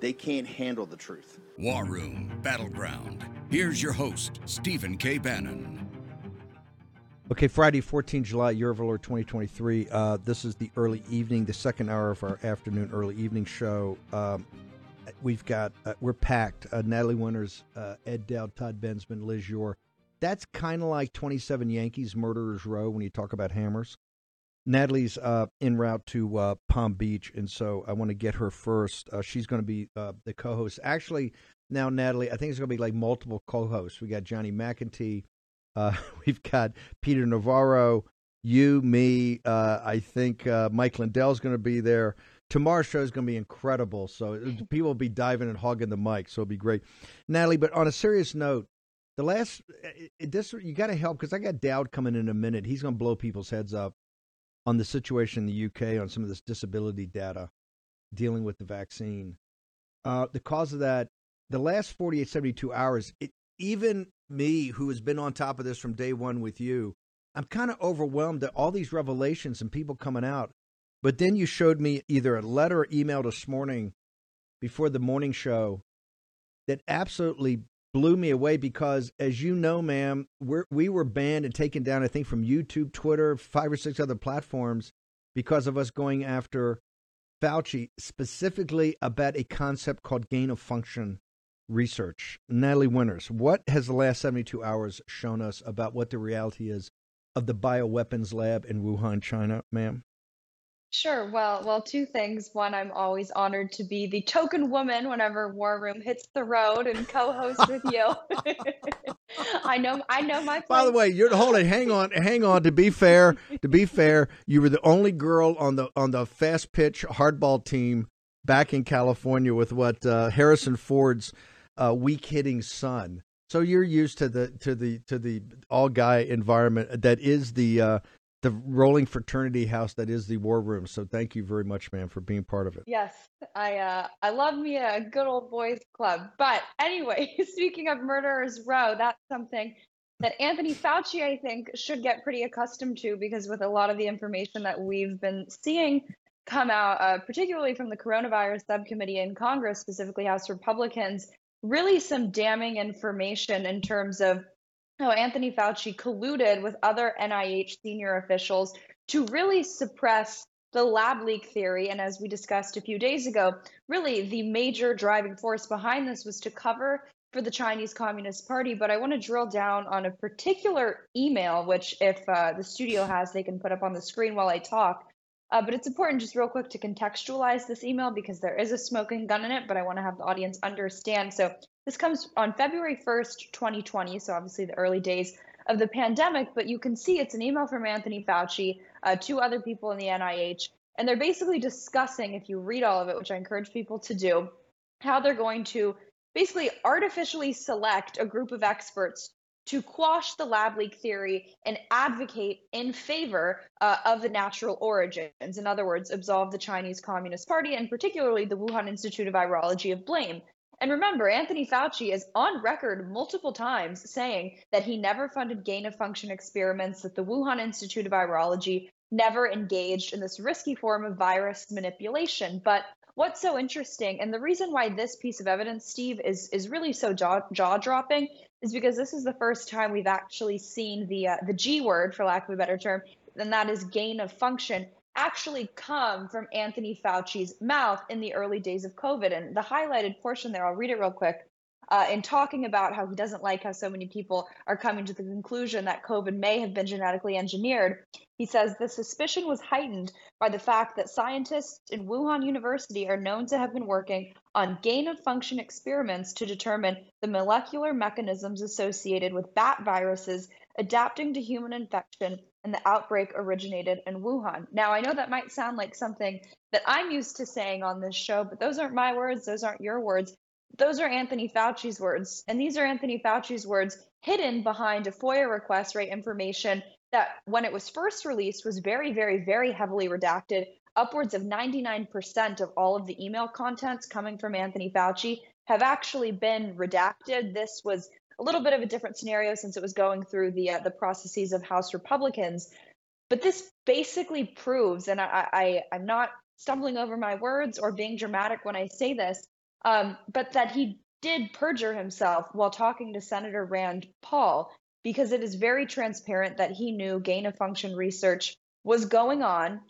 they can't handle the truth. War Room Battleground. Here's your host, Stephen K. Bannon. Okay, Friday, 14 July, year of our Lord 2023. Uh, this is the early evening, the second hour of our afternoon early evening show. Um, we've got, uh, we're packed. Uh, Natalie Winters, uh, Ed Dowd, Todd Bensman, Liz Yore. That's kind of like 27 Yankees, Murderers Row when you talk about hammers. Natalie's uh, en route to uh, Palm Beach, and so I want to get her first. Uh, she's going to be the co host. Actually, now, Natalie, I think it's going to be like multiple co hosts. We got Johnny McEntee. Uh, we've got Peter Navarro, you, me. Uh, I think uh, Mike Lindell's going to be there. Tomorrow's show is going to be incredible. So people will be diving and hogging the mic. So it'll be great, Natalie. But on a serious note, the last it, this you got to help because I got Dowd coming in a minute. He's going to blow people's heads up on the situation in the UK on some of this disability data dealing with the vaccine. Uh, the cause of that, the last 48, 72 hours, it, even me, who has been on top of this from day one with you, I'm kind of overwhelmed at all these revelations and people coming out. But then you showed me either a letter or email this morning before the morning show that absolutely blew me away because, as you know, ma'am, we're, we were banned and taken down, I think, from YouTube, Twitter, five or six other platforms because of us going after Fauci specifically about a concept called gain of function research. Natalie Winters, what has the last 72 hours shown us about what the reality is of the bioweapons lab in Wuhan, China, ma'am? Sure. Well, well, two things. One, I'm always honored to be the token woman whenever War Room hits the road and co-host with you. I know, I know my. Place. By the way, you're hold it. Hang on, hang on. To be fair, to be fair, you were the only girl on the on the fast pitch hardball team back in California with what uh, Harrison Ford's uh, weak hitting son. So you're used to the to the to the all guy environment that is the uh, the rolling fraternity house that is the war room. So thank you very much, man, for being part of it. Yes, I uh, I love me a good old boys club. But anyway, speaking of murderers row, that's something that Anthony Fauci, I think, should get pretty accustomed to because with a lot of the information that we've been seeing come out, uh, particularly from the coronavirus subcommittee in Congress, specifically House Republicans, really some damning information in terms of how Anthony Fauci colluded with other NIH senior officials to really suppress the lab leak theory. And as we discussed a few days ago, really the major driving force behind this was to cover for the Chinese Communist Party. But I want to drill down on a particular email, which, if uh, the studio has, they can put up on the screen while I talk. Uh, but it's important, just real quick, to contextualize this email because there is a smoking gun in it, but I want to have the audience understand. So this comes on February 1st, 2020, so obviously the early days of the pandemic, but you can see it's an email from Anthony Fauci uh, to other people in the NIH. And they're basically discussing, if you read all of it, which I encourage people to do, how they're going to basically artificially select a group of experts to quash the lab leak theory and advocate in favor uh, of the natural origins. In other words, absolve the Chinese Communist Party and particularly the Wuhan Institute of Virology of blame. And remember, Anthony Fauci is on record multiple times saying that he never funded gain of function experiments, that the Wuhan Institute of Virology never engaged in this risky form of virus manipulation. But what's so interesting, and the reason why this piece of evidence, Steve, is is really so jaw dropping, is because this is the first time we've actually seen the uh, the G word, for lack of a better term, and that is gain of function, actually come from Anthony Fauci's mouth in the early days of COVID. And the highlighted portion there, I'll read it real quick. Uh, in talking about how he doesn't like how so many people are coming to the conclusion that COVID may have been genetically engineered, He says the suspicion was heightened by the fact that scientists in Wuhan University are known to have been working on gain of function experiments to determine the molecular mechanisms associated with bat viruses adapting to human infection, and the outbreak originated in Wuhan. Now, I know that might sound like something that I'm used to saying on this show, but those aren't my words, those aren't your words. Those are Anthony Fauci's words. And these are Anthony Fauci's words hidden behind a FOIA request, right? Information that when it was first released was very, very, very heavily redacted. Upwards of 99% of all of the email contents coming from Anthony Fauci have actually been redacted. This was a little bit of a different scenario since it was going through the uh, the processes of House Republicans. But this basically proves, and I, I I'm not stumbling over my words or being dramatic when I say this, um, but that he did perjure himself while talking to Senator Rand Paul because it is very transparent that he knew gain of function research was going on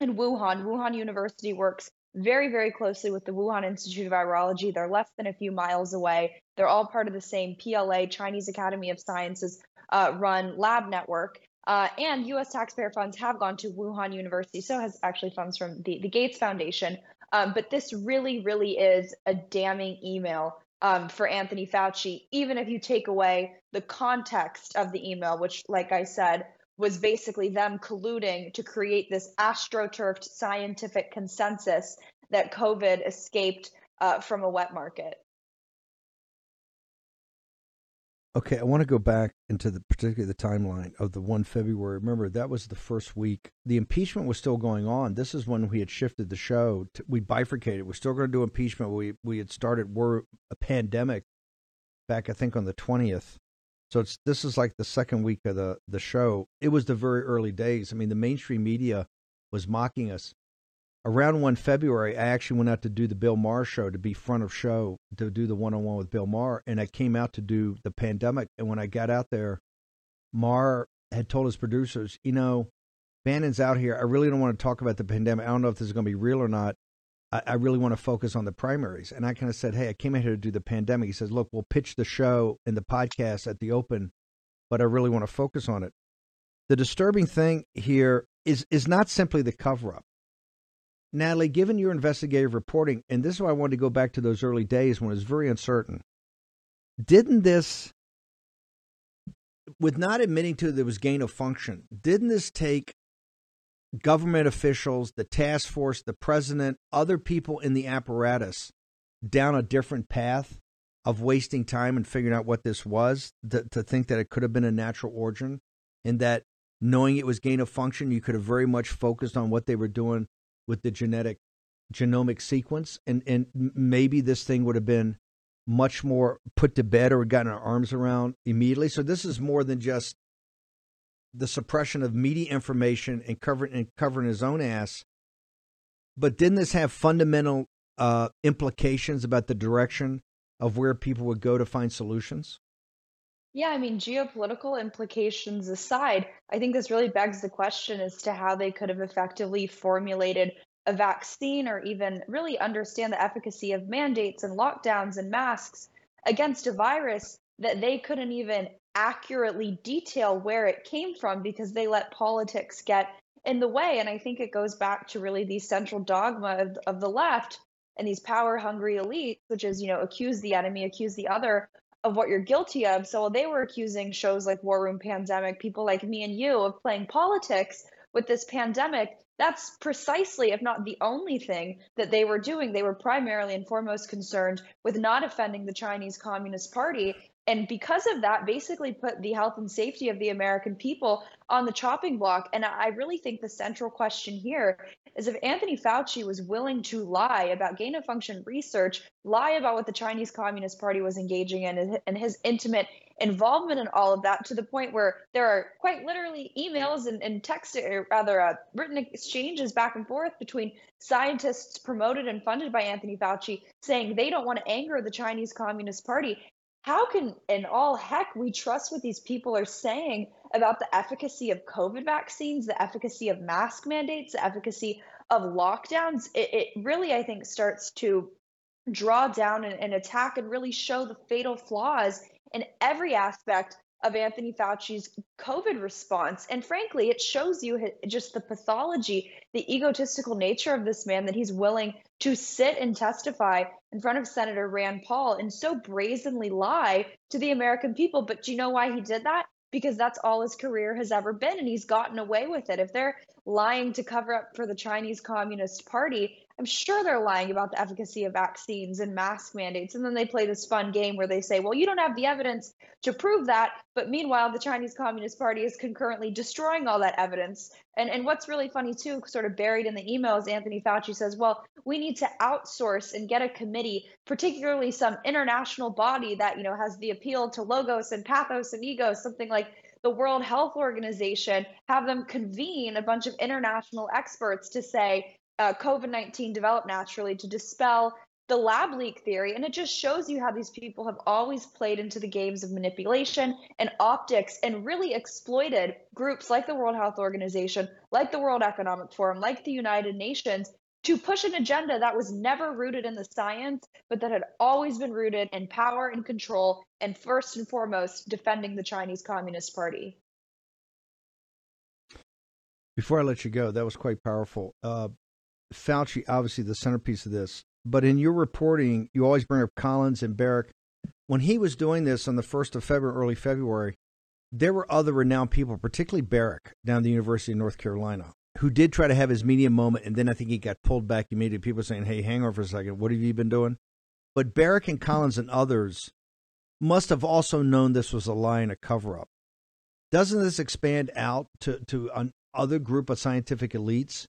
in Wuhan. Wuhan University works very, very closely with the Wuhan Institute of Virology. They're less than a few miles away. They're all part of the same PLA, Chinese Academy of Sciences uh, run lab network. Uh, and US taxpayer funds have gone to Wuhan University, so has actually funds from the, the Gates Foundation. Um, but this really, really is a damning email um, for Anthony Fauci, even if you take away the context of the email, which, like I said, was basically them colluding to create this astroturfed scientific consensus that COVID escaped uh, from a wet market. Okay, I want to go back into the particularly the timeline of the one February. Remember that was the first week. The impeachment was still going on. This is when we had shifted the show. To, we bifurcated. We're still going to do impeachment. We we had started war a pandemic back, I think, on the twentieth. So it's this is like the second week of the the show. It was the very early days. I mean, the mainstream media was mocking us around 1 February, I actually went out to do the Bill Maher show to be front of show to do the one on one with Bill Maher. And I came out to do the pandemic. And when I got out there, Maher had told his producers, you know, Bannon's out here. I really don't want to talk about the pandemic. I don't know if this is going to be real or not. I, I really want to focus on the primaries. And I kind of said, hey, I came here to do the pandemic. He says, look, we'll pitch the show and the podcast at the open, but I really want to focus on it. The disturbing thing here is is not simply the cover up. Natalie, given your investigative reporting, and this is why I wanted to go back to those early days when it was very uncertain, didn't this, with not admitting to there was gain of function, didn't this take government officials, the task force, the president, other people in the apparatus down a different path of wasting time and figuring out what this was to, to think that it could have been a natural origin and that knowing it was gain of function, you could have very much focused on what they were doing with the genetic genomic sequence, and and maybe this thing would have been much more put to bed or gotten our arms around immediately. So this is more than just the suppression of media information and covering and covering his own ass. But didn't this have fundamental uh, implications about the direction of where people would go to find solutions? Yeah, I mean, geopolitical implications aside, I think this really begs the question as to how they could have effectively formulated a vaccine or even really understand the efficacy of mandates and lockdowns and masks against a virus that they couldn't even accurately detail where it came from because they let politics get in the way. And I think it goes back to really the central dogma of, of the left and these power hungry elites, which is, you know, accuse the enemy, accuse the other of what you're guilty of. So while they were accusing shows like War Room Pandemic, people like me and you, of playing politics with this pandemic. That's precisely, if not the only thing that they were doing. They were primarily and foremost concerned with not offending the Chinese Communist Party. And because of that, basically put the health and safety of the American people on the chopping block. And I really think the central question here is if Anthony Fauci was willing to lie about gain of function research, lie about what the Chinese Communist Party was engaging in, and his intimate involvement in all of that to the point where there are quite literally emails and, and text, or rather, uh, written exchanges back and forth between scientists promoted and funded by Anthony Fauci saying they don't want to anger the Chinese Communist Party. How can, in all heck, we trust what these people are saying about the efficacy of COVID vaccines, the efficacy of mask mandates, the efficacy of lockdowns, it, it really, I think, starts to draw down and, and attack and really show the fatal flaws in every aspect of Anthony Fauci's COVID response. And frankly, it shows you just the pathology, the egotistical nature of this man that he's willing to sit and testify in front of Senator Rand Paul and so brazenly lie to the American people. But do you know why he did that? Because that's all his career has ever been, and he's gotten away with it. If they're lying to cover up for the Chinese Communist Party, I'm sure they're lying about the efficacy of vaccines and mask mandates. And then they play this fun game where they say, well, you don't have the evidence to prove that. But meanwhile, the Chinese Communist Party is concurrently destroying all that evidence. And, and what's really funny, too, sort of buried in the emails, Anthony Fauci says, well, we need to outsource and get a committee, particularly some international body that, you know, has the appeal to logos and pathos and ego, something like the World Health Organization, have them convene a bunch of international experts to say, uh, COVID 19 developed naturally to dispel the lab leak theory. And it just shows you how these people have always played into the games of manipulation and optics and really exploited groups like the World Health Organization, like the World Economic Forum, like the United Nations to push an agenda that was never rooted in the science, but that had always been rooted in power and control, and first and foremost, defending the Chinese Communist Party. Before I let you go, that was quite powerful. Uh, Fauci, obviously the centerpiece of this, but in your reporting, you always bring up Collins and Baric. When he was doing this on the 1st of February, early February, there were other renowned people, particularly Baric down at the University of North Carolina, who did try to have his media moment, and then I think he got pulled back immediately. People saying, hey, hang on for a second, what have you been doing? But Baric and Collins and others must have also known this was a lie and a cover up. Doesn't this expand out to, to an other group of scientific elites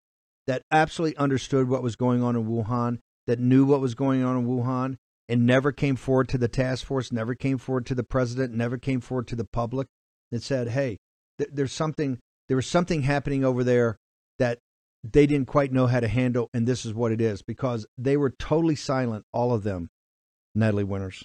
that absolutely understood what was going on in Wuhan, that knew what was going on in Wuhan, and never came forward to the task force, never came forward to the president, never came forward to the public, and said, "Hey, th- there's something. There was something happening over there that they didn't quite know how to handle, and this is what it is." Because they were totally silent, all of them. Natalie Winters.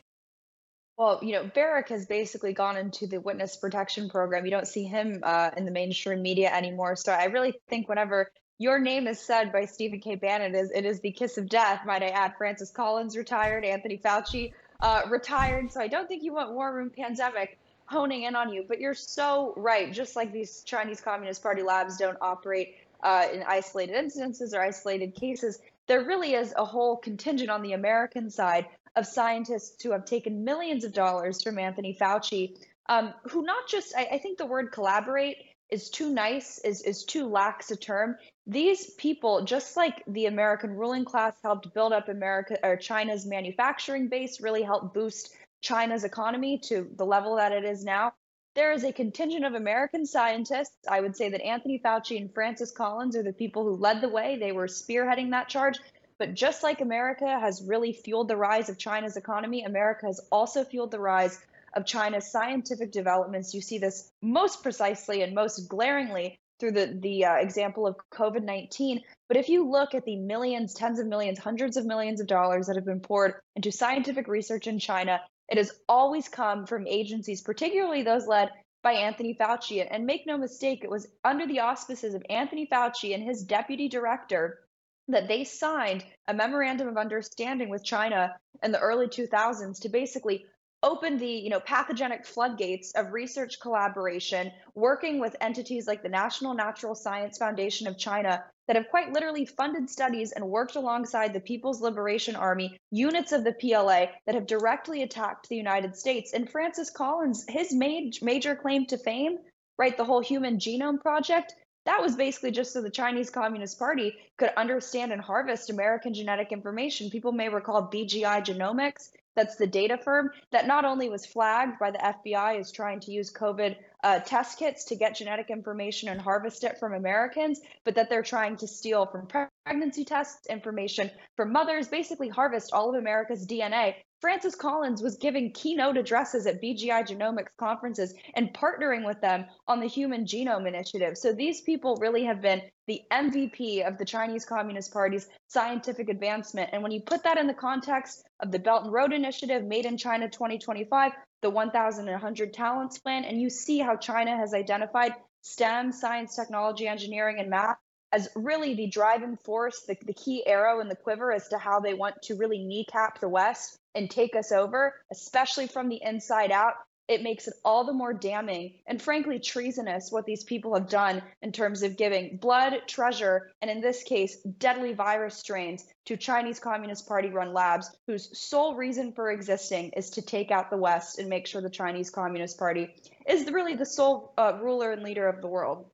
Well, you know, Baric has basically gone into the witness protection program. You don't see him uh, in the mainstream media anymore. So I really think whenever your name is said by Stephen K. Bannon. It is, it is the kiss of death, might I add. Francis Collins retired, Anthony Fauci uh, retired. So I don't think you want War Room Pandemic honing in on you. But you're so right. Just like these Chinese Communist Party labs don't operate uh, in isolated instances or isolated cases, there really is a whole contingent on the American side of scientists who have taken millions of dollars from Anthony Fauci, um, who not just, I, I think the word collaborate is too nice, is, is too lax a term. These people, just like the American ruling class helped build up America or China's manufacturing base, really helped boost China's economy to the level that it is now. There is a contingent of American scientists. I would say that Anthony Fauci and Francis Collins are the people who led the way. They were spearheading that charge. But just like America has really fueled the rise of China's economy, America has also fueled the rise of China's scientific developments. You see this most precisely and most glaringly through the, the uh, example of COVID 19. But if you look at the millions, tens of millions, hundreds of millions of dollars that have been poured into scientific research in China, it has always come from agencies, particularly those led by Anthony Fauci. And make no mistake, it was under the auspices of Anthony Fauci and his deputy director that they signed a memorandum of understanding with China in the early 2000s to basically opened the you know pathogenic floodgates of research collaboration working with entities like the national natural science foundation of china that have quite literally funded studies and worked alongside the people's liberation army units of the pla that have directly attacked the united states and francis collins his major claim to fame right the whole human genome project that was basically just so the Chinese Communist Party could understand and harvest American genetic information. People may recall BGI Genomics that's the data firm that not only was flagged by the FBI as trying to use COVID uh, test kits to get genetic information and harvest it from Americans, but that they're trying to steal from pregnancy tests information from mothers, basically harvest all of America's DNA Francis Collins was giving keynote addresses at BGI Genomics conferences and partnering with them on the Human Genome Initiative. So these people really have been the MVP of the Chinese Communist Party's scientific advancement. And when you put that in the context of the Belt and Road Initiative, Made in China 2025, the 1,100 Talents Plan, and you see how China has identified STEM, science, technology, engineering, and math as really the driving force, the, the key arrow in the quiver as to how they want to really kneecap the West and take us over, especially from the inside out. it makes it all the more damning and frankly treasonous what these people have done in terms of giving blood, treasure, and in this case, deadly virus strains to Chinese Communist Party run labs whose sole reason for existing is to take out the West and make sure the Chinese Communist Party is really the sole uh, ruler and leader of the world.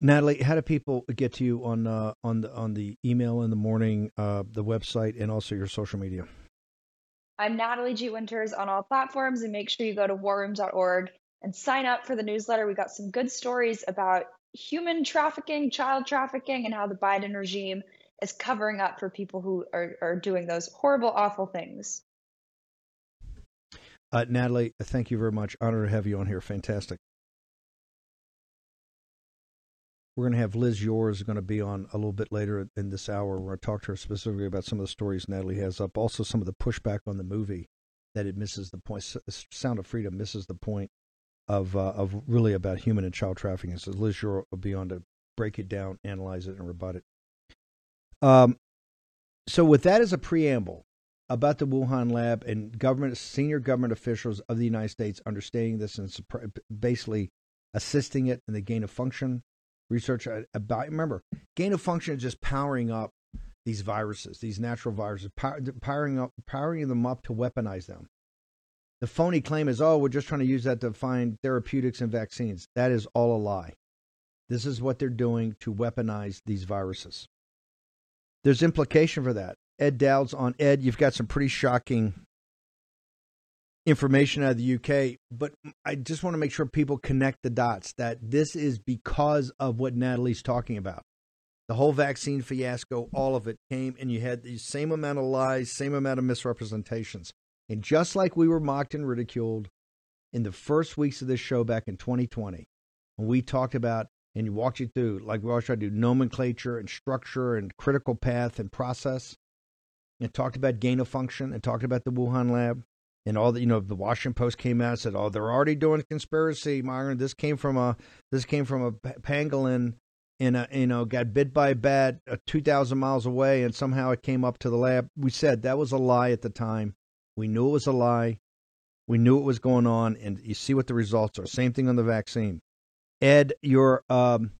Natalie, how do people get to you on uh, on the on the email in the morning, uh, the website, and also your social media? I'm Natalie G. Winters on all platforms, and make sure you go to warroom.org and sign up for the newsletter. We got some good stories about human trafficking, child trafficking, and how the Biden regime is covering up for people who are, are doing those horrible, awful things. Uh, Natalie, thank you very much. Honor to have you on here. Fantastic. We're going to have Liz Yore's going to be on a little bit later in this hour. Going to talk to her specifically about some of the stories Natalie has up, also some of the pushback on the movie that it misses the point. Sound of Freedom misses the point of uh, of really about human and child trafficking. So Liz Yore's will be on to break it down, analyze it, and rebut it. Um, so with that as a preamble about the Wuhan lab and government senior government officials of the United States understanding this and basically assisting it in the gain of function research about. Remember, gain of function is just powering up these viruses, these natural viruses, powering up, powering them up to weaponize them. The phony claim is, oh, we're just trying to use that to find therapeutics and vaccines. That is all a lie. This is what they're doing to weaponize these viruses. There's implication for that. Ed Dowd's on Ed. You've got some pretty shocking information out of the UK, but I just want to make sure people connect the dots that this is because of what Natalie's talking about. The whole vaccine fiasco, all of it came, and you had the same amount of lies, same amount of misrepresentations. And just like we were mocked and ridiculed in the first weeks of this show back in 2020, when we talked about and walked you through, like we always try to do, nomenclature and structure and critical path and process, and talked about gain of function and talked about the Wuhan lab, and all the you know the Washington Post came out and said, "Oh, they're already doing conspiracy, Myron. This came from a this came from a pangolin in a you know got bit by a bat uh, two thousand miles away, and somehow it came up to the lab." We said that was a lie at the time. We knew it was a lie. We knew it was going on, and you see what the results are. Same thing on the vaccine. Ed, you're um,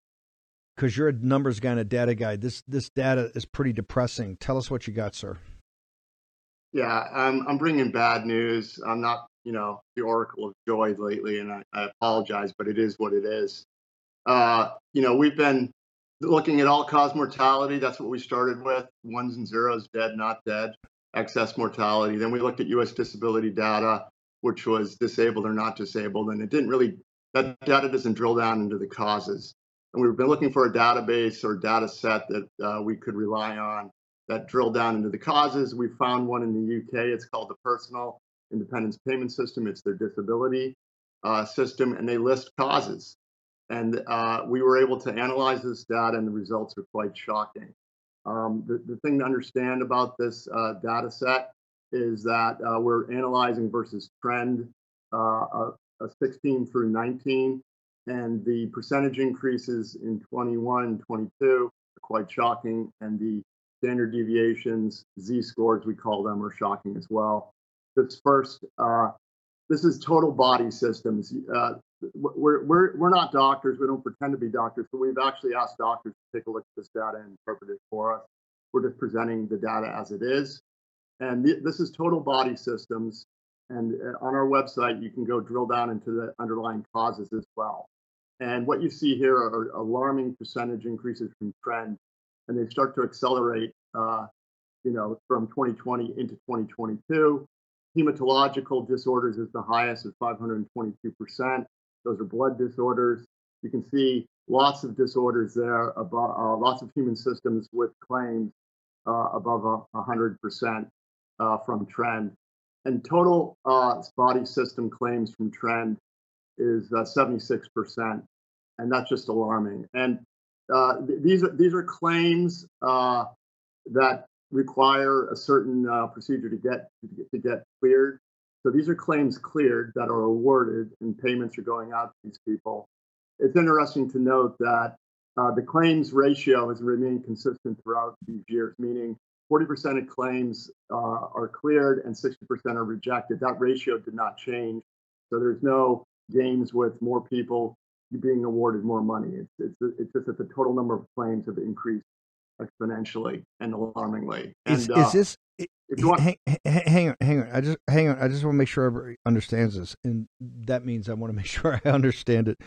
because you're a numbers guy and a data guy. This this data is pretty depressing. Tell us what you got, sir. Yeah, I'm I'm bringing bad news. I'm not, you know, the oracle of joy lately, and I, I apologize, but it is what it is. Uh, you know, we've been looking at all cause mortality. That's what we started with: ones and zeros, dead, not dead, excess mortality. Then we looked at U.S. disability data, which was disabled or not disabled, and it didn't really. That data doesn't drill down into the causes. And we've been looking for a database or data set that uh, we could rely on that drill down into the causes. We found one in the UK. It's called the Personal Independence Payment System. It's their disability uh, system, and they list causes. And uh, we were able to analyze this data, and the results are quite shocking. Um, the, the, thing to understand about this uh, data set is that uh, we're analyzing versus trend uh, 16 through 19, and the percentage increases in 21 22 are quite shocking, and the standard deviations, z-scores, we call them, are shocking as well. This first, uh, this is total body systems. Uh, we're, we're, we're not doctors. We don't pretend to be doctors, but we've actually asked doctors to take a look at this data and interpret it for us. We're just presenting the data as it is. And th- this is total body systems. And uh, on our website, you can go drill down into the underlying causes as well. And what you see here are alarming percentage increases from trend and they start to accelerate, uh, you know, from 2020 into 2022. Hematological disorders is the highest at 522%. Those are blood disorders. You can see lots of disorders there, above, uh, lots of human systems with claims uh, above 100% uh, from trend. And total uh, body system claims from trend is 76%. Uh, and that's just alarming. And uh, these are these are claims uh, that require a certain uh, procedure to get, to get to get cleared. So these are claims cleared that are awarded, and payments are going out to these people. It's interesting to note that uh, the claims ratio has remained consistent throughout these years, meaning 40% of claims uh, are cleared and 60% are rejected. That ratio did not change. So there's no games with more people being awarded more money. It's, it's, it's just that the total number of claims have increased exponentially and alarmingly. And, is, is this? want, hang, hang, on, hang on. I just hang on. I just want to make sure everybody understands this, and that means I want to make sure I understand it.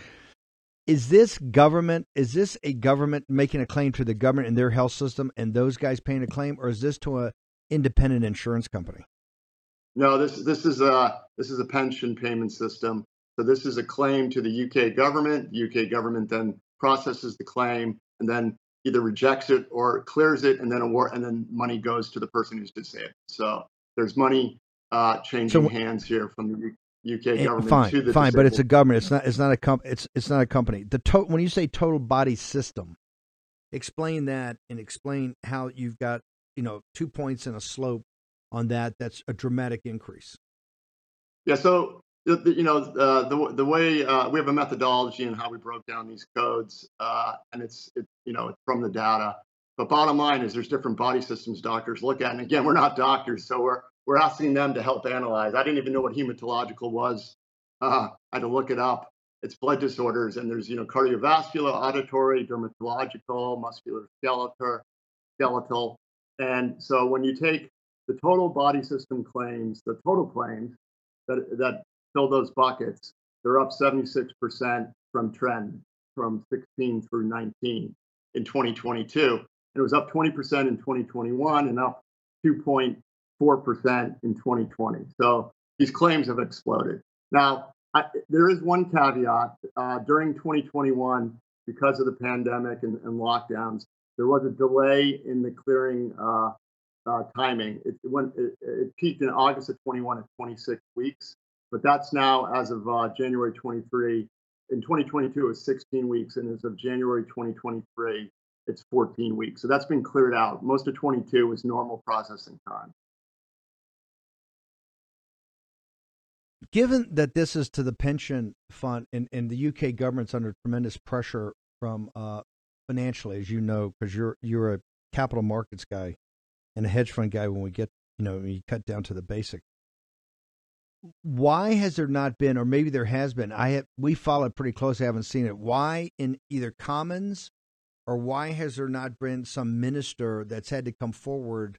Is this government? Is this a government making a claim to the government and their health system, and those guys paying a claim, or is this to a independent insurance company? No, this this is a this is a pension payment system. So this is a claim to the UK government. The UK government then processes the claim and then either rejects it or clears it, and then award and then money goes to the person who's disabled. So there's money uh, changing so, hands here from the UK eh, government fine, to the fine, disabled. but it's a government. It's not. It's not a comp. It's it's not a company. The to- when you say total body system, explain that and explain how you've got you know two points and a slope on that. That's a dramatic increase. Yeah. So you know uh, the the way uh, we have a methodology and how we broke down these codes, uh, and it's it, you know it's from the data. But bottom line is there's different body systems doctors look at, and again we're not doctors, so we're we're asking them to help analyze. I didn't even know what hematological was. Uh, I had to look it up. It's blood disorders, and there's you know cardiovascular, auditory, dermatological, musculoskeletal, skeletal, and so when you take the total body system claims, the total claims that that fill those buckets, they're up 76% from trend from 16 through 19 in 2022. And It was up 20% in 2021 and up 2.4% in 2020. So these claims have exploded. Now, I, there is one caveat. Uh, during 2021, because of the pandemic and, and, lockdowns, there was a delay in the clearing uh, uh, timing. It, went, it, it, peaked in August of 21 at 26 weeks. But that's now as of uh, January 23. In 2022, it was 16 weeks, and as of January 2023, it's 14 weeks. So that's been cleared out. Most of 22 was normal processing time. Given that this is to the pension fund, and, and the UK government's under tremendous pressure from uh, financially, as you know, because you're you're a capital markets guy and a hedge fund guy. When we get, you know, we cut down to the basic why has there not been, or maybe there has been? I have we followed pretty close. I haven't seen it. Why in either Commons or why has there not been some minister that's had to come forward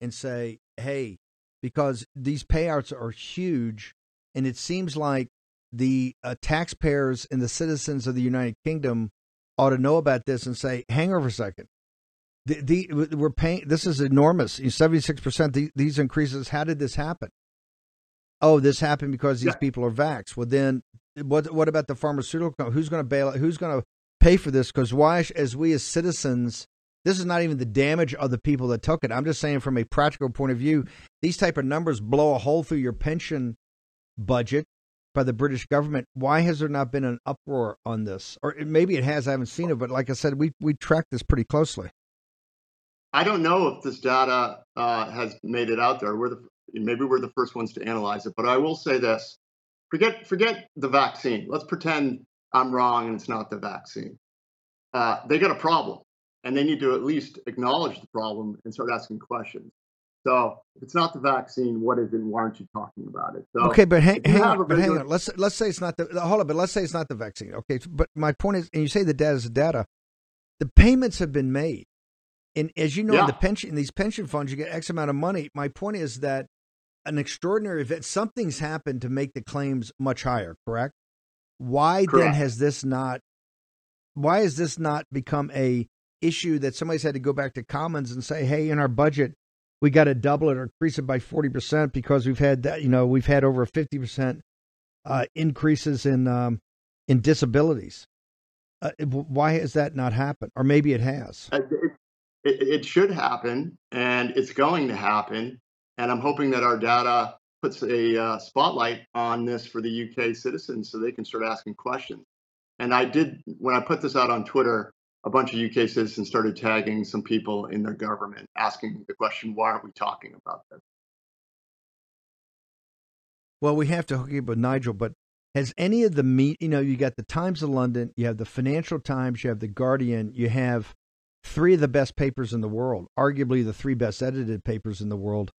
and say, "Hey, because these payouts are huge, and it seems like the uh, taxpayers and the citizens of the United Kingdom ought to know about this and say, hang over a second. The, the, we're paying. This is enormous. Seventy six percent. These increases. How did this happen? Oh, this happened because these yeah. people are vaxxed. Well, then what what about the pharmaceutical company? Who's going to bail? Who's going to pay for this? Because why, as we as citizens, this is not even the damage of the people that took it. I'm just saying from a practical point of view, these type of numbers blow a hole through your pension budget by the British government. Why has there not been an uproar on this? Or maybe it has. I haven't seen it, but like I said, we we track this pretty closely. I don't know if this data uh, has made it out there. We're the maybe we're the first ones to analyze it. But I will say this: forget forget the vaccine. Let's pretend I'm wrong and it's not the vaccine. Uh, they got a problem, and they need to at least acknowledge the problem and start asking questions. So if it's not the vaccine, what is it? Why aren't you talking about it? So okay, but hang, hang on, but hang on. Let's let's say it's not the hold on, but let's say it's not the vaccine. Okay, but my point is, and you say the data is the data. The payments have been made, and as you know, yeah. in the pension in these pension funds, you get X amount of money. My point is that an extraordinary event. Something's happened to make the claims much higher, correct? Why correct. then has this not? Why has this not become a issue that somebody's had to go back to Commons and say, "Hey, in our budget, we got to double it or increase it by forty percent because we've had that. You know, we've had over fifty percent uh, increases in um, in disabilities." Uh, why has that not happened? Or maybe it has. It, it, it should happen, and it's going to happen. And I'm hoping that our data puts a uh, spotlight on this for the UK citizens so they can start asking questions. And I did, when I put this out on Twitter, a bunch of UK citizens started tagging some people in their government, asking the question, why aren't we talking about this? Well, we have to hook up with Nigel, but has any of the meet, you know, you got the Times of London, you have the Financial Times, you have the Guardian, you have three of the best papers in the world, arguably the three best edited papers in the world.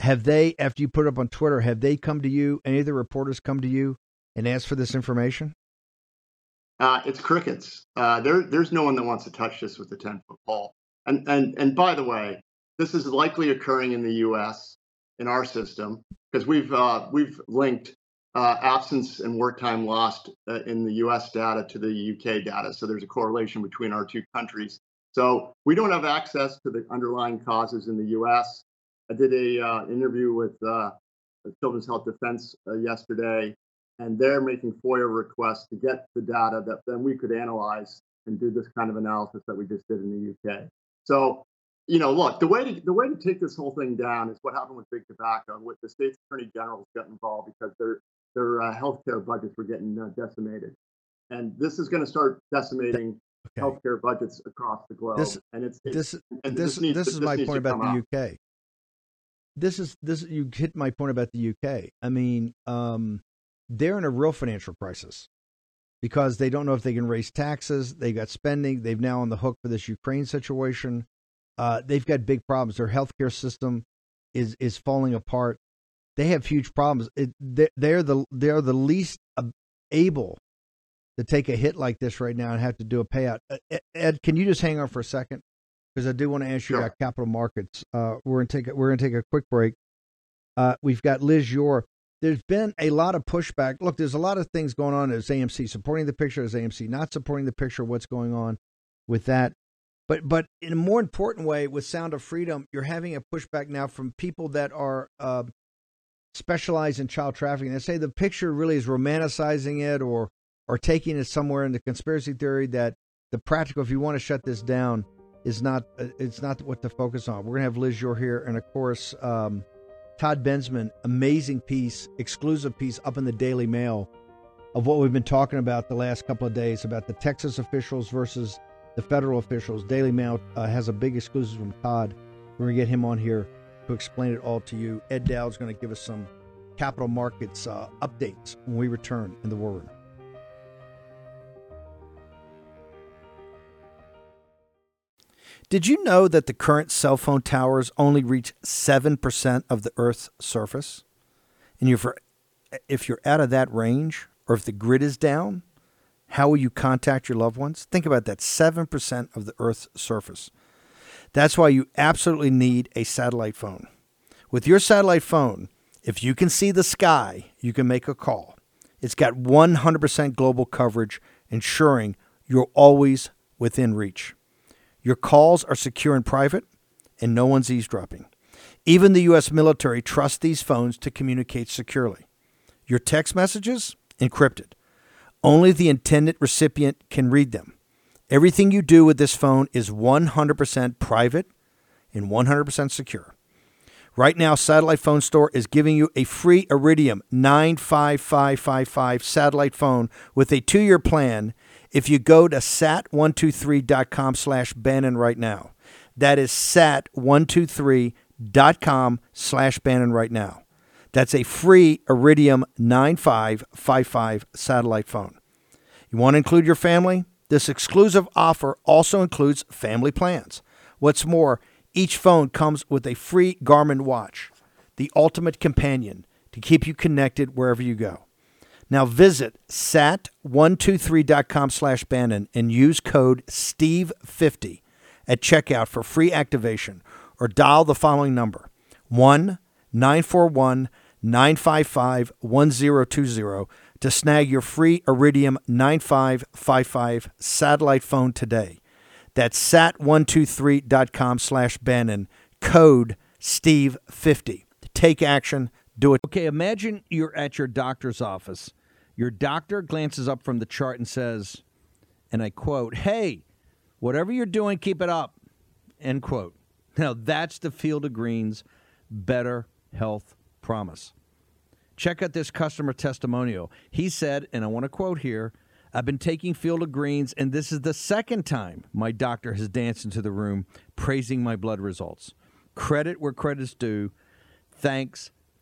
Have they, after you put up on Twitter, have they come to you? Any of the reporters come to you and ask for this information? Uh, it's crickets. Uh, there, there's no one that wants to touch this with a 10 foot pole. And, and, and by the way, this is likely occurring in the U.S. in our system because we've uh, we've linked uh, absence and work time lost uh, in the U.S. data to the UK data. So there's a correlation between our two countries. So we don't have access to the underlying causes in the U.S. I did a uh, interview with uh, Children's Health Defense uh, yesterday, and they're making FOIA requests to get the data that then we could analyze and do this kind of analysis that we just did in the UK. So, you know, look, the way to the way to take this whole thing down is what happened with big tobacco. With the state's attorney generals got involved because their their uh, healthcare budgets were getting uh, decimated, and this is going to start decimating okay. healthcare budgets across the globe. This, and it's, it's this and this this, this is my point about the UK. This is this you hit my point about the UK. I mean, um, they're in a real financial crisis because they don't know if they can raise taxes. They've got spending. They've now on the hook for this Ukraine situation. Uh, they've got big problems. Their healthcare system is is falling apart. They have huge problems. It, they're the they're the least able to take a hit like this right now and have to do a payout. Uh, Ed, can you just hang on for a second? Because I do want to ask you sure. about capital markets. Uh, we're gonna take a, we're gonna take a quick break. Uh, we've got Liz Yore there's been a lot of pushback. Look, there's a lot of things going on as AMC supporting the picture, as AMC not supporting the picture. What's going on with that? But but in a more important way, with Sound of Freedom, you're having a pushback now from people that are uh, specialized in child trafficking. They say the picture really is romanticizing it or or taking it somewhere in the conspiracy theory that the practical, if you want to shut this down, is not it's not what to focus on. We're gonna have Liz Yore here, and of course. Um, Todd Bensman, amazing piece, exclusive piece up in the Daily Mail of what we've been talking about the last couple of days about the Texas officials versus the federal officials. Daily Mail uh, has a big exclusive from Todd. We're to get him on here to explain it all to you. Ed Dowd's to give us some capital markets uh, updates when we return in the War Room. Did you know that the current cell phone towers only reach 7% of the Earth's surface? And if you're, out of that range, or if the grid is down, how will you contact your loved ones? Think about that 7% of the Earth's surface. That's why you absolutely need a satellite phone. With your satellite phone, if you can see the sky, you can make a call. It's got 100% global coverage, ensuring you're always within reach. Your calls are secure and private, and no one's eavesdropping. Even the U.S. military trusts these phones to communicate securely. Your text messages, encrypted. Only the intended recipient can read them. Everything you do with this phone is 100% private and 100% secure. Right now, Satellite Phone Store is giving you a free Iridium 9555 satellite phone with a two year plan if you go to sat123.com slash Bannon right now. That is sat123.com slash Bannon right now. That's a free Iridium 9555 satellite phone. You want to include your family? This exclusive offer also includes family plans. What's more, each phone comes with a free Garmin watch, the ultimate companion to keep you connected wherever you go. Now visit sat123.com slash Bannon and use code STEVE50 at checkout for free activation or dial the following number 1 941 955 1020 to snag your free Iridium 9555 satellite phone today. That's sat123.com slash Bannon, code STEVE50. Take action do it. Okay, imagine you're at your doctor's office. Your doctor glances up from the chart and says, and I quote, Hey, whatever you're doing, keep it up. End quote. Now, that's the Field of Greens Better Health Promise. Check out this customer testimonial. He said, and I want to quote here I've been taking Field of Greens, and this is the second time my doctor has danced into the room praising my blood results. Credit where credit's due. Thanks,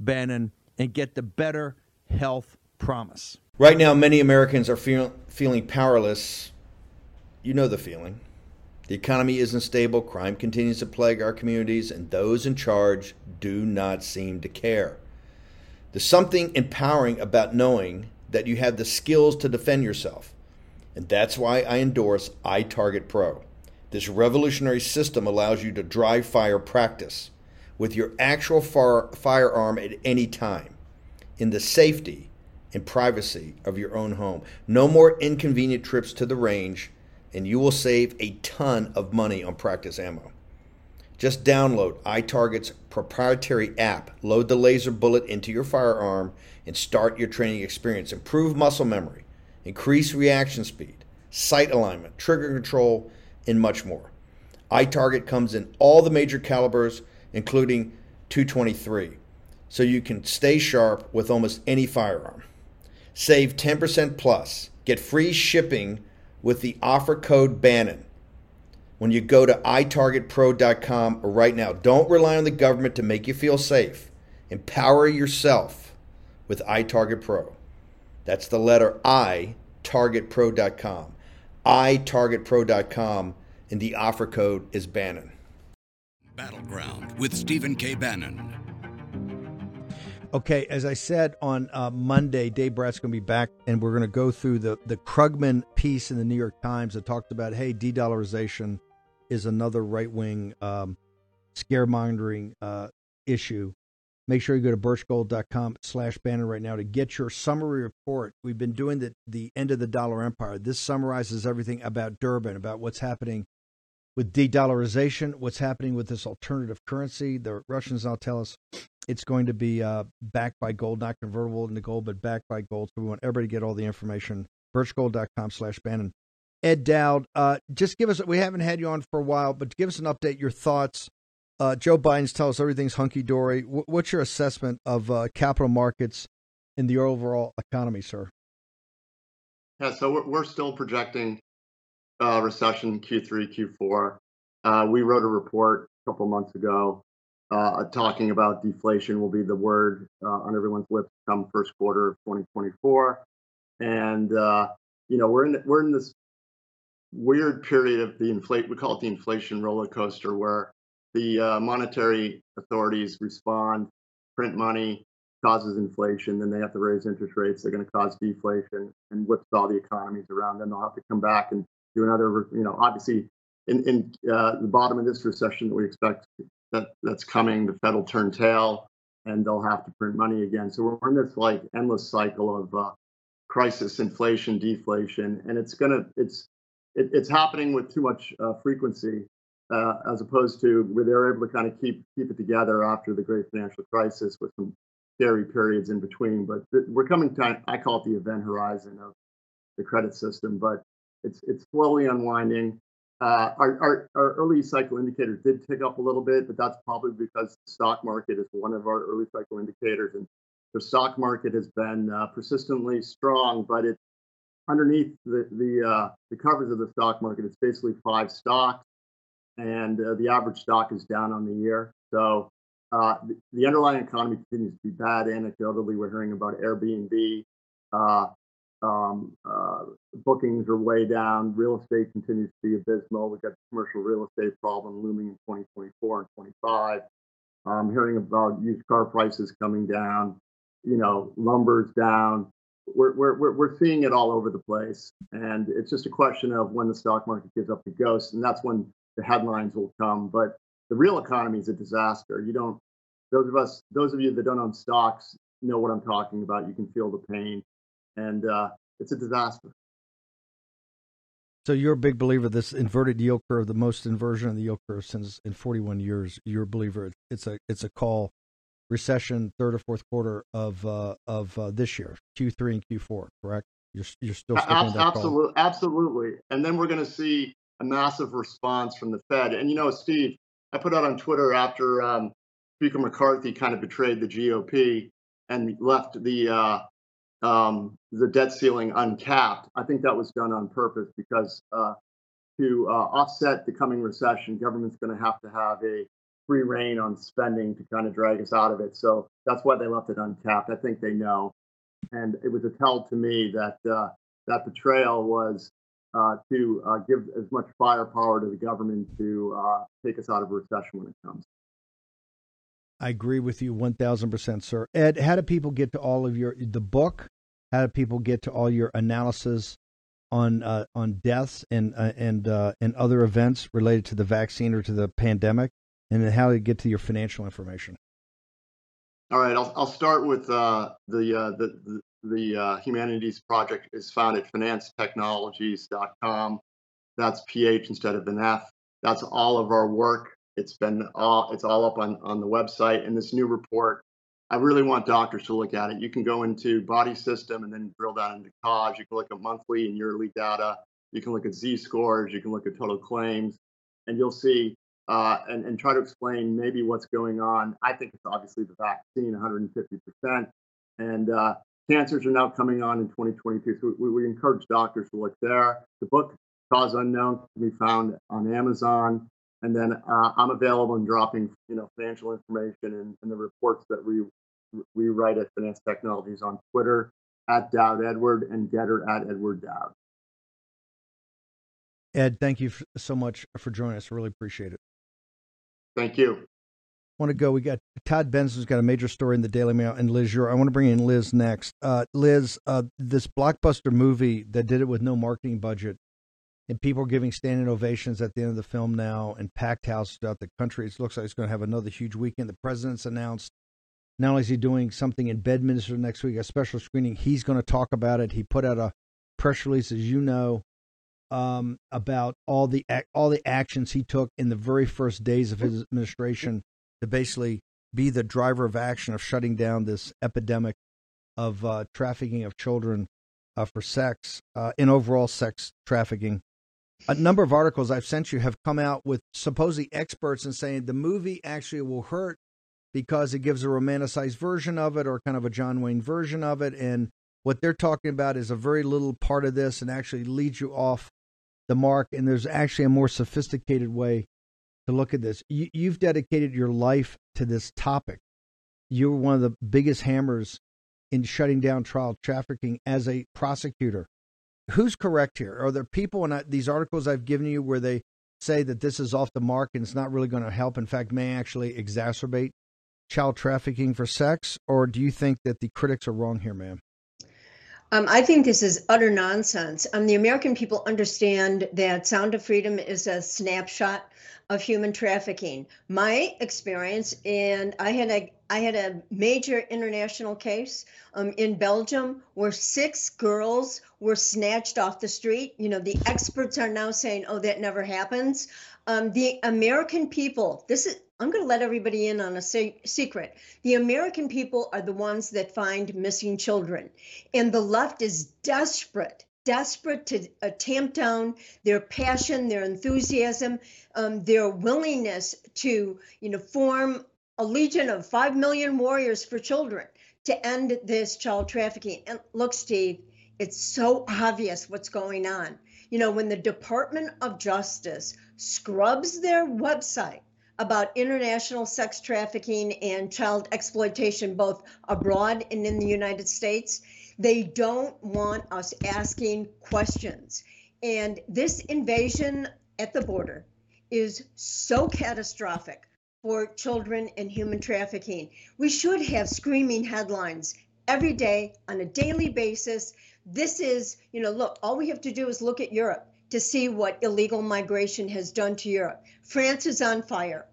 Bannon, and get the better health promise. Right now, many Americans are feel, feeling powerless. You know the feeling. The economy isn't stable, crime continues to plague our communities, and those in charge do not seem to care. There's something empowering about knowing that you have the skills to defend yourself. And that's why I endorse iTarget Pro. This revolutionary system allows you to dry fire practice with your actual far, firearm at any time in the safety and privacy of your own home. No more inconvenient trips to the range, and you will save a ton of money on practice ammo. Just download iTarget's proprietary app, load the laser bullet into your firearm, and start your training experience. Improve muscle memory, increase reaction speed, sight alignment, trigger control, and much more. iTarget comes in all the major calibers, including 223, so you can stay sharp with almost any firearm. Save 10% plus. Get free shipping with the offer code Bannon when you go to itargetpro.com right now. Don't rely on the government to make you feel safe. Empower yourself with iTarget Pro. That's the letter I, targetpro.com. itargetpro.com, and the offer code is Bannon. Battleground with Stephen K. Bannon. Okay, as I said on uh, Monday, Dave Bratt's going to be back, and we're going to go through the the Krugman piece in the New York Times that talked about, hey, de-dollarization is another right wing um, scaremongering uh, issue. Make sure you go to birchgold.com slash Bannon right now to get your summary report. We've been doing the, the end of the dollar empire. This summarizes everything about Durban, about what's happening with de dollarization, what's happening with this alternative currency. The Russians now tell us it's going to be uh, backed by gold, not convertible into gold, but backed by gold. So we want everybody to get all the information. Birchgold.com slash Bannon. Ed Dowd, uh, just give us, we haven't had you on for a while, but give us an update, your thoughts. Uh, Joe Biden's tell us everything's hunky dory. W- what's your assessment of uh, capital markets in the overall economy, sir? Yeah, so we're still projecting uh, recession Q3, Q4. Uh, we wrote a report a couple months ago uh, talking about deflation will be the word uh, on everyone's lips come first quarter of 2024, and uh, you know we're in we're in this weird period of the inflate we call it the inflation roller coaster where the uh, monetary authorities respond, print money, causes inflation, then they have to raise interest rates. They're going to cause deflation and whipsaw the economies around. Then they'll have to come back and another. You know, obviously, in in uh, the bottom of this recession that we expect that that's coming, the Fed will turn tail and they'll have to print money again. So we're in this like endless cycle of uh, crisis, inflation, deflation, and it's gonna it's it, it's happening with too much uh, frequency uh, as opposed to where they're able to kind of keep keep it together after the great financial crisis with some scary periods in between. But th- we're coming to I call it the event horizon of the credit system, but it's it's slowly unwinding. Uh, our, our, our, early cycle indicators did tick up a little bit, but that's probably because the stock market is one of our early cycle indicators. And the stock market has been uh, persistently strong, but it's underneath the, the, uh, the covers of the stock market. It's basically five stocks, and uh, the average stock is down on the year. So uh, the, the, underlying economy continues to be bad. Anecdotally, we're hearing about Airbnb uh, um, uh, bookings are way down. Real estate continues to be abysmal. We've got the commercial real estate problem looming in 2024 and 25. I'm hearing about used car prices coming down. You know, lumber's down. We're, we're, we're seeing it all over the place. And it's just a question of when the stock market gives up the ghost. And that's when the headlines will come. But the real economy is a disaster. You don't. Those of us, those of you that don't own stocks, know what I'm talking about. You can feel the pain, and uh, it's a disaster. So you're a big believer this inverted yield curve, the most inversion of the yield curve since in 41 years. You're a believer it's a it's a call recession third or fourth quarter of uh, of uh, this year, Q3 and Q4. Correct? You're you're still Ab- that absolutely, absolutely. And then we're going to see a massive response from the Fed. And you know, Steve, I put out on Twitter after um, Speaker McCarthy kind of betrayed the GOP and left the uh, um, the debt ceiling uncapped. I think that was done on purpose because uh, to uh, offset the coming recession, government's going to have to have a free reign on spending to kind of drag us out of it. So that's why they left it uncapped. I think they know, and it was a tell to me that uh, that betrayal was uh, to uh, give as much firepower to the government to uh, take us out of recession when it comes. I agree with you 1000%, sir. Ed, how do people get to all of your the book? How do people get to all your analysis on uh, on deaths and uh, and uh, and other events related to the vaccine or to the pandemic? And then how do you get to your financial information? All right, I'll I'll start with uh, the, uh, the the the uh, Humanities Project is found at phinancetechnologies.com. That's PH instead of an F. That's all of our work it's been all it's all up on on the website. And this new report, I really want doctors to look at it. You can go into body system and then drill down into cause. You can look at monthly and yearly data. You can look at Z scores. You can look at total claims, and you'll see uh, and, and try to explain maybe what's going on. I think it's obviously the vaccine, 150%. And uh, cancers are now coming on in 2022. So we, we encourage doctors to look there. The book, Cause Unknown, can be found on Amazon. And then uh, I'm available and dropping, you know, financial information and, and, the reports that we we write at Phinance Technologies on Twitter at Dowd Edward and GETTR at Edward Dowd. Ed, thank you so much for joining us. Really appreciate it. Thank you. want to go. We got Todd Bensman's got a major story in the Daily Mail, and Liz, I want to bring in Liz next. Uh, Liz, uh, this blockbuster movie that did it with no marketing budget and people are giving standing ovations at the end of the film now and packed houses throughout the country. It looks like it's going to have another huge weekend. The president's announced not only is he doing something in Bedminster next week, a special screening, he's going to talk about it. He put out a press release, as you know, um, about all the all the actions he took in the very first days of his administration to basically be the driver of action of shutting down this epidemic of uh, trafficking of children uh, for sex uh, in overall sex trafficking a number of articles I've sent you have come out with supposedly experts and saying the movie actually will hurt because it gives a romanticized version of it or kind of a John Wayne version of it. And what they're talking about is a very little part of this and actually leads you off the mark. And there's actually a more sophisticated way to look at this. You, you've dedicated your life to this topic. You're one of the biggest hammers in shutting down child trafficking as a prosecutor who's correct here? Are there people in uh, these articles I've given you where they say that this is off the mark and it's not really going to help? In fact, may actually exacerbate child trafficking for sex? Or do you think that the critics are wrong here, ma'am? Um, I think this is utter nonsense. Um, the American people understand that Sound of Freedom is a snapshot of human trafficking. My experience, and I had a I had a major international case um, in Belgium where six girls were snatched off the street. You know, the experts are now saying, "Oh, that never happens." Um, the American people, this is I'm going to let everybody in on a se- secret. The American people are the ones that find missing children, and the left is desperate desperate to uh, tamp down their passion, their enthusiasm, um, their willingness to, you know, form a legion of five million warriors for children to end this child trafficking. And look, Steve, it's so obvious what's going on. You know, when the Department of Justice scrubs their website about international sex trafficking and child exploitation, both abroad and in the United States, they don't want us asking questions. And this invasion at the border is so catastrophic for children and human trafficking. We should have screaming headlines every day on a daily basis. This is, you know, look, all we have to do is look at Europe to see what illegal migration has done to Europe. France is on fire.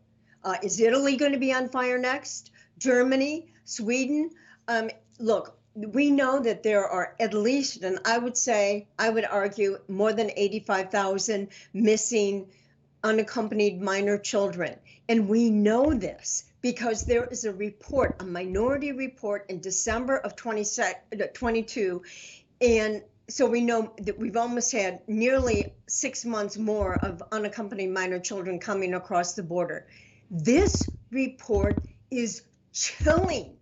Uh, is Italy going to be on fire next? Germany, Sweden? Um, look, we know that there are at least, and I would say, I would argue, more than 85,000 missing unaccompanied minor children. And we know this because there is a report, a minority report in December of 2022. And so we know that we've almost had nearly six months more of unaccompanied minor children coming across the border. This report is chilling.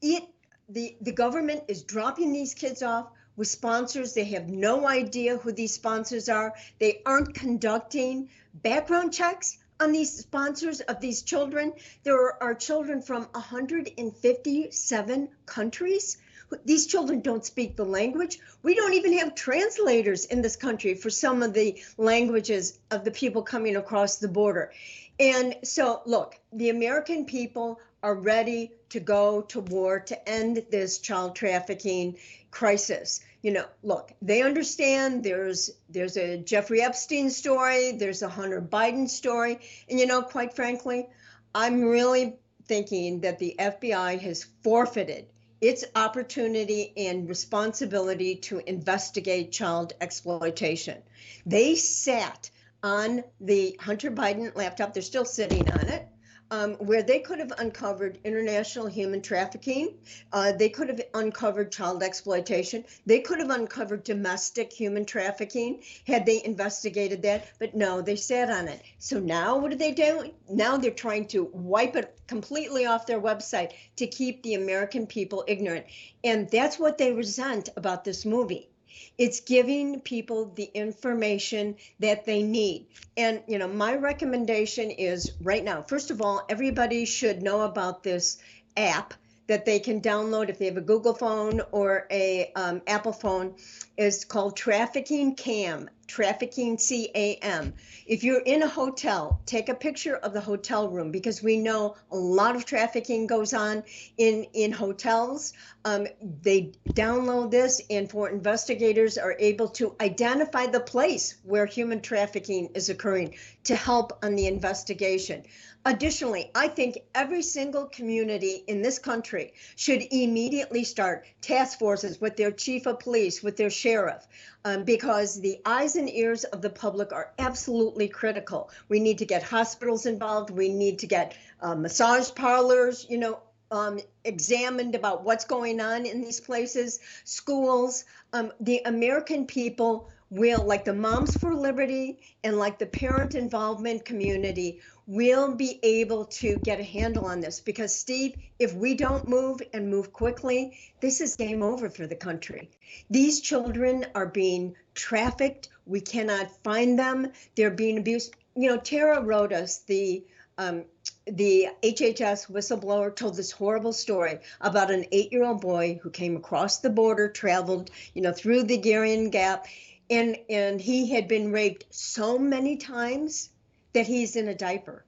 It the, the government is dropping these kids off with sponsors. They have no idea who these sponsors are. They aren't conducting background checks on these sponsors of these children. There are children from 157 countries. These children don't speak the language. We don't even have translators in this country for some of the languages of the people coming across the border. And so, look, the American people are ready to go to war to end this child trafficking crisis. You know look they understand there's there's a jeffrey epstein story there's a hunter biden story. And you know quite frankly i'm really thinking that the fbi has forfeited its opportunity and responsibility to investigate child exploitation. They sat on the hunter biden laptop they're still sitting on it um, where they could have uncovered international human trafficking. Uh, they could have uncovered child exploitation. They could have uncovered domestic human trafficking had they investigated that. But no, they sat on it. So now what are they doing? Now they're trying to wipe it completely off their website to keep the American people ignorant. And that's what they resent about this movie it's giving people the information that they need. And, you know, my recommendation is right now, first of all, everybody should know about this app that they can download if they have a Google phone or a um, Apple phone is called Trafficking Cam, Trafficking CAM. If you're in a hotel, take a picture of the hotel room because we know a lot of trafficking goes on in in hotels. Um, they download this, and for investigators are able to identify the place where human trafficking is occurring to help on the investigation. Additionally, I think every single community in this country should immediately start task forces with their chief of police, with their sheriff, um, because the eyes and ears of the public are absolutely critical. We need to get hospitals involved. We need to get uh, massage parlors, you know, um, examined about what's going on in these places, schools. Um, the American people will, like the Moms for Liberty and like the parent involvement community, will be able to get a handle on this because Steve, if we don't move and move quickly, this is game over for the country. These children are being trafficked. We cannot find them. They're being abused. You know, Tara Rodas the um, the HHS whistleblower told this horrible story about an eight-year-old boy who came across the border, traveled, you know, through the Darien Gap, and and he had been raped so many times that he's in a diaper.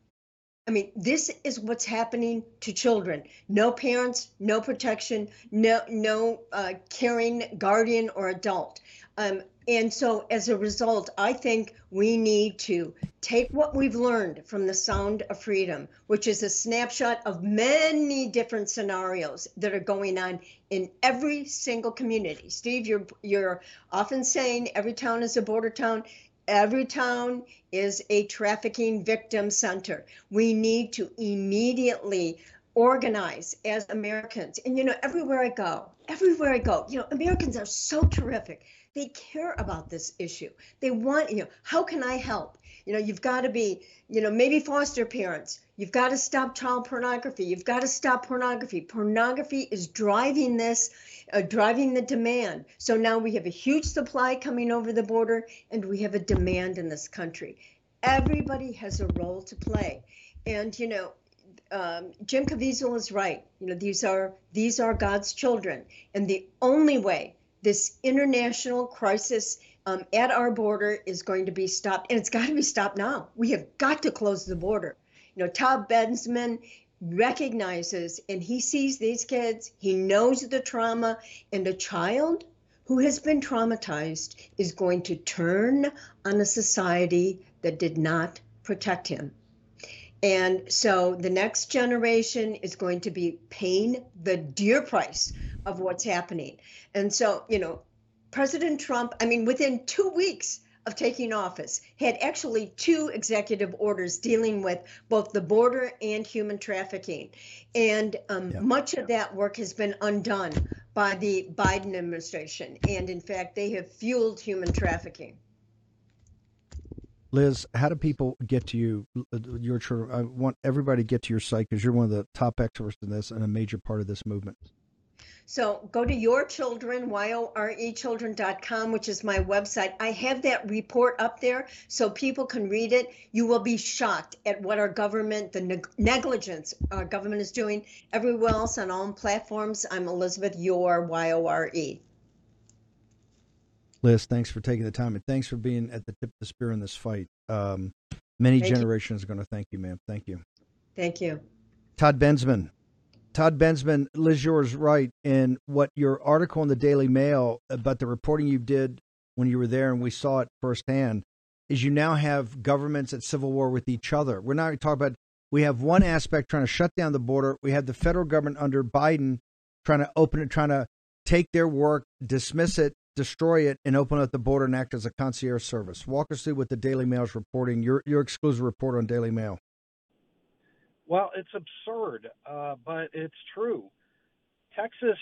I mean, this is what's happening to children. No parents, no protection, no no uh, caring guardian or adult. Um, and so, as a result, I think we need to take what we've learned from the Sound of Freedom, which is a snapshot of many different scenarios that are going on in every single community. Steve, you're you're often saying every town is a border town. Every town is a trafficking victim center. We need to immediately organize as Americans. And you know, everywhere I go, everywhere I go, you know, Americans are so terrific. They care about this issue. They want, you know, how can I help? You know, you've got to be, you know, maybe foster parents. You've got to stop child pornography. You've got to stop pornography. Pornography is driving this uh, driving the demand. So now we have a huge supply coming over the border and we have a demand in this country. Everybody has a role to play. And, you know, um, Jim Caviezel is right. You know, these are these are God's children, and the only way this international crisis um, at our border is going to be stopped, and it's got to be stopped now. We have got to close the border. You know, Todd Bensman recognizes and he sees these kids, he knows the trauma, and a child who has been traumatized is going to turn on a society that did not protect him. And so the next generation is going to be paying the dear price of what's happening. And so, you know, President Trump, I mean, within two weeks of taking office, had actually two executive orders dealing with both the border and human trafficking. And um, yeah. much of that work has been undone by the Biden administration. And in fact, they have fueled human trafficking. Liz, how do people get to you? Your I want everybody to get to your site because you're one of the top experts in this and a major part of this movement. So go to Yore children, Y-O-R-E children.com, which is my website. I have that report up there so people can read it. You will be shocked at what our government, the neg- negligence our government is doing. Everywhere else on all platforms, I'm Elizabeth Yore, Y-O-R-E. Liz, thanks for taking the time and thanks for being at the tip of the spear in this fight. Um, many thank generations you. are going to thank you, ma'am. Thank you. Thank you. Todd Bensman, Todd Bensman, Liz Yore's right in what your article in the Daily Mail about the reporting you did when you were there and we saw it firsthand is you now have governments at civil war with each other. We're not talking about we have one aspect trying to shut down the border. We have the federal government under Biden trying to open it, trying to take their work, dismiss it, destroy it, and open up the border and act as a concierge service. Walk us through what the Daily Mail's reporting, your your exclusive report on Daily Mail. Well, it's absurd, uh, but it's true. Texas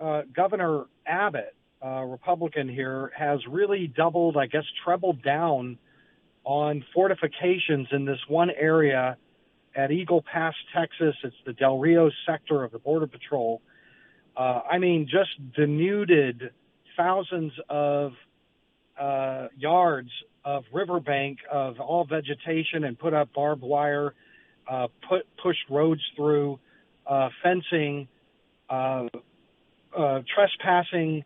uh, Governor Abbott, uh, Republican here, has really doubled, I guess, trebled down on fortifications in this one area at Eagle Pass, Texas. It's the Del Rio sector of the Border Patrol. Uh, I mean, just denuded thousands of uh, yards of riverbank of all vegetation and put up barbed wire uh, put pushed roads through, uh, fencing, uh, uh, trespassing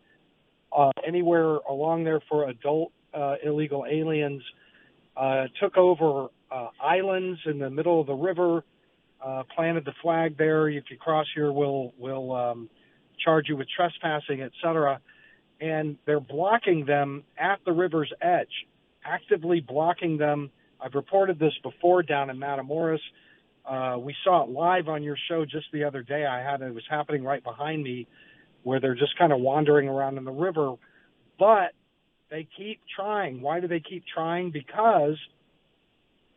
uh, anywhere along there for adult uh, illegal aliens. Uh, took over uh, islands in the middle of the river, uh, planted the flag there. If you cross here, we'll we'll um, charge you with trespassing, etc. And they're blocking them at the river's edge, actively blocking them. I've reported this before down in Matamoros. Uh, we saw it live on your show just the other day. I had it was happening right behind me, where they're just kind of wandering around in the river, but they keep trying. Why do they keep trying? Because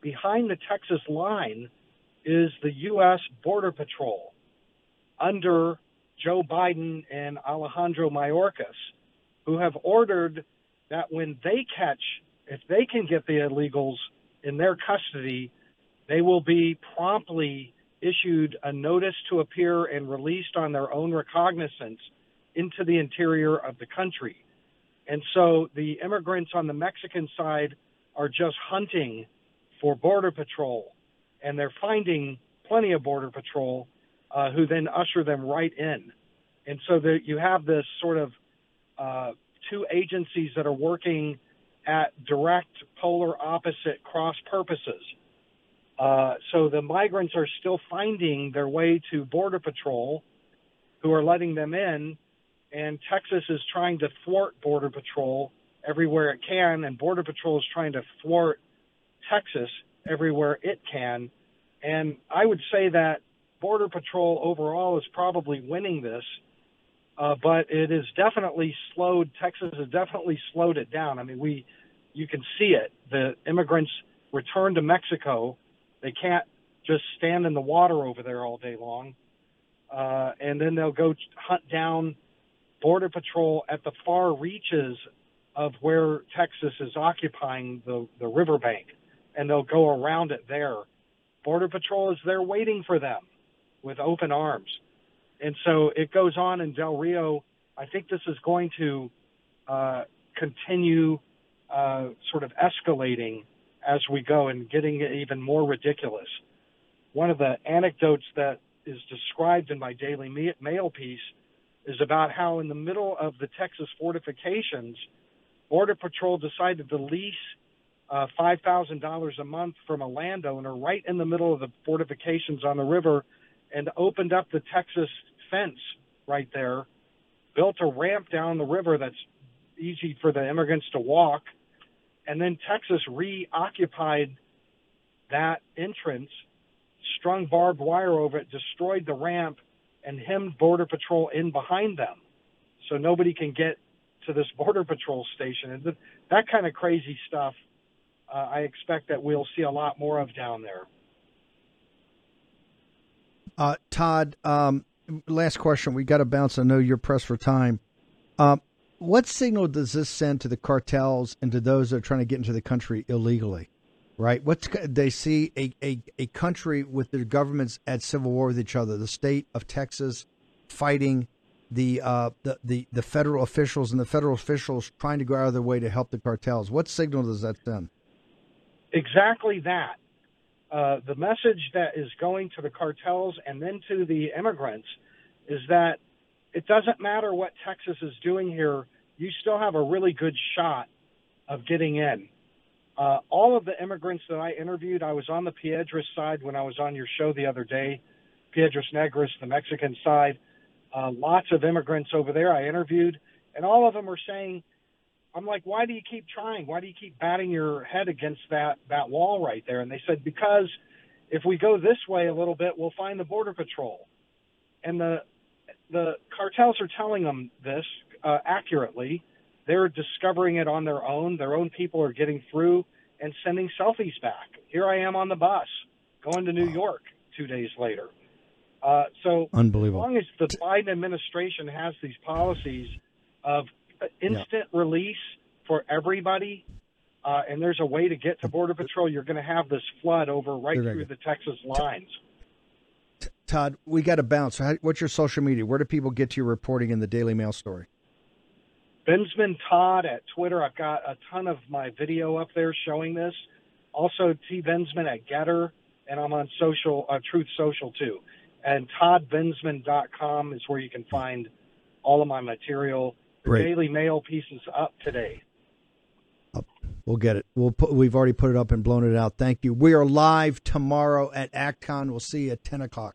behind the Texas line is the U.S. Border Patrol under Joe Biden and Alejandro Mayorkas, who have ordered that when they catch, if they can get the illegals in their custody, they will be promptly issued a notice to appear and released on their own recognizance into the interior of the country. And so the immigrants on the Mexican side are just hunting for Border Patrol, and they're finding plenty of Border Patrol uh, who then usher them right in. And so that you have this sort of uh, two agencies that are working at direct polar opposite cross purposes. Uh, so the migrants are still finding their way to Border Patrol, who are letting them in, and Texas is trying to thwart Border Patrol everywhere it can, and Border Patrol is trying to thwart Texas everywhere it can. And I would say that Border Patrol overall is probably winning this, uh, but it is definitely slowed. Texas has definitely slowed it down. I mean, we, you can see it. The immigrants return to Mexico they can't just stand in the water over there all day long. Uh, and then they'll go hunt down border patrol at the far reaches of where Texas is occupying the, the riverbank, and they'll go around it there. Border patrol is there waiting for them with open arms. And so it goes on in Del Rio. I think this is going to uh, continue uh, sort of escalating as we go and getting even more ridiculous. One of the anecdotes that is described in my Daily Mail piece is about how, in the middle of the Texas fortifications, Border Patrol decided to lease uh, $5,000 a month from a landowner right in the middle of the fortifications on the river and opened up the Texas fence right there, built a ramp down the river that's easy for the immigrants to walk and then Texas reoccupied that entrance strung barbed wire over it, destroyed the ramp, and hemmed Border Patrol in behind them, so nobody can get to this Border Patrol station. And that kind of crazy stuff, uh, I expect that we'll see a lot more of down there. Uh, Todd, um, last question. We got to bounce. I know you're pressed for time. Um, what signal does this send to the cartels and to those that are trying to get into the country illegally? Right? What's they see a, a, a country with their governments at civil war with each other. The state of Texas fighting the uh, the, the the federal officials and the federal officials trying to go out of their way to help the cartels. What signal does that send? Exactly that. Uh, the message that is going to the cartels and then to the immigrants is that it doesn't matter what Texas is doing here, you still have a really good shot of getting in. Uh, all of the immigrants that I interviewed, I was on the Piedras side when I was on your show the other day, Piedras Negras, the Mexican side. Uh, lots of immigrants over there I interviewed, and all of them are saying, I'm like, why do you keep trying? Why do you keep batting your head against that that wall right there? And they said because if we go this way a little bit, we'll find the border patrol. And the the cartels are telling them this uh, accurately. They're discovering it on their own. Their own people are getting through and sending selfies back. Here I am on the bus going to New York two days later. Uh, so Unbelievable. as long as the Biden administration has these policies of instant yeah. release for everybody, uh, and there's a way to get to Border Patrol, you're going to have this flood over right through the Texas lines. Todd, we got to bounce. What's your social media? Where do people get to your reporting in the Daily Mail story? Bensman Todd at Twitter. I've got a ton of my video up there showing this. Also, T Bensman at Gettr, and I'm on social, uh, Truth Social too. And ToddBensman.com is where you can find all of my material. Great. Daily Mail piece is up today. We'll get it. We'll put, we've already put it up and blown it out. Thank you. We are live tomorrow at ActCon. We'll see you at 10 o'clock.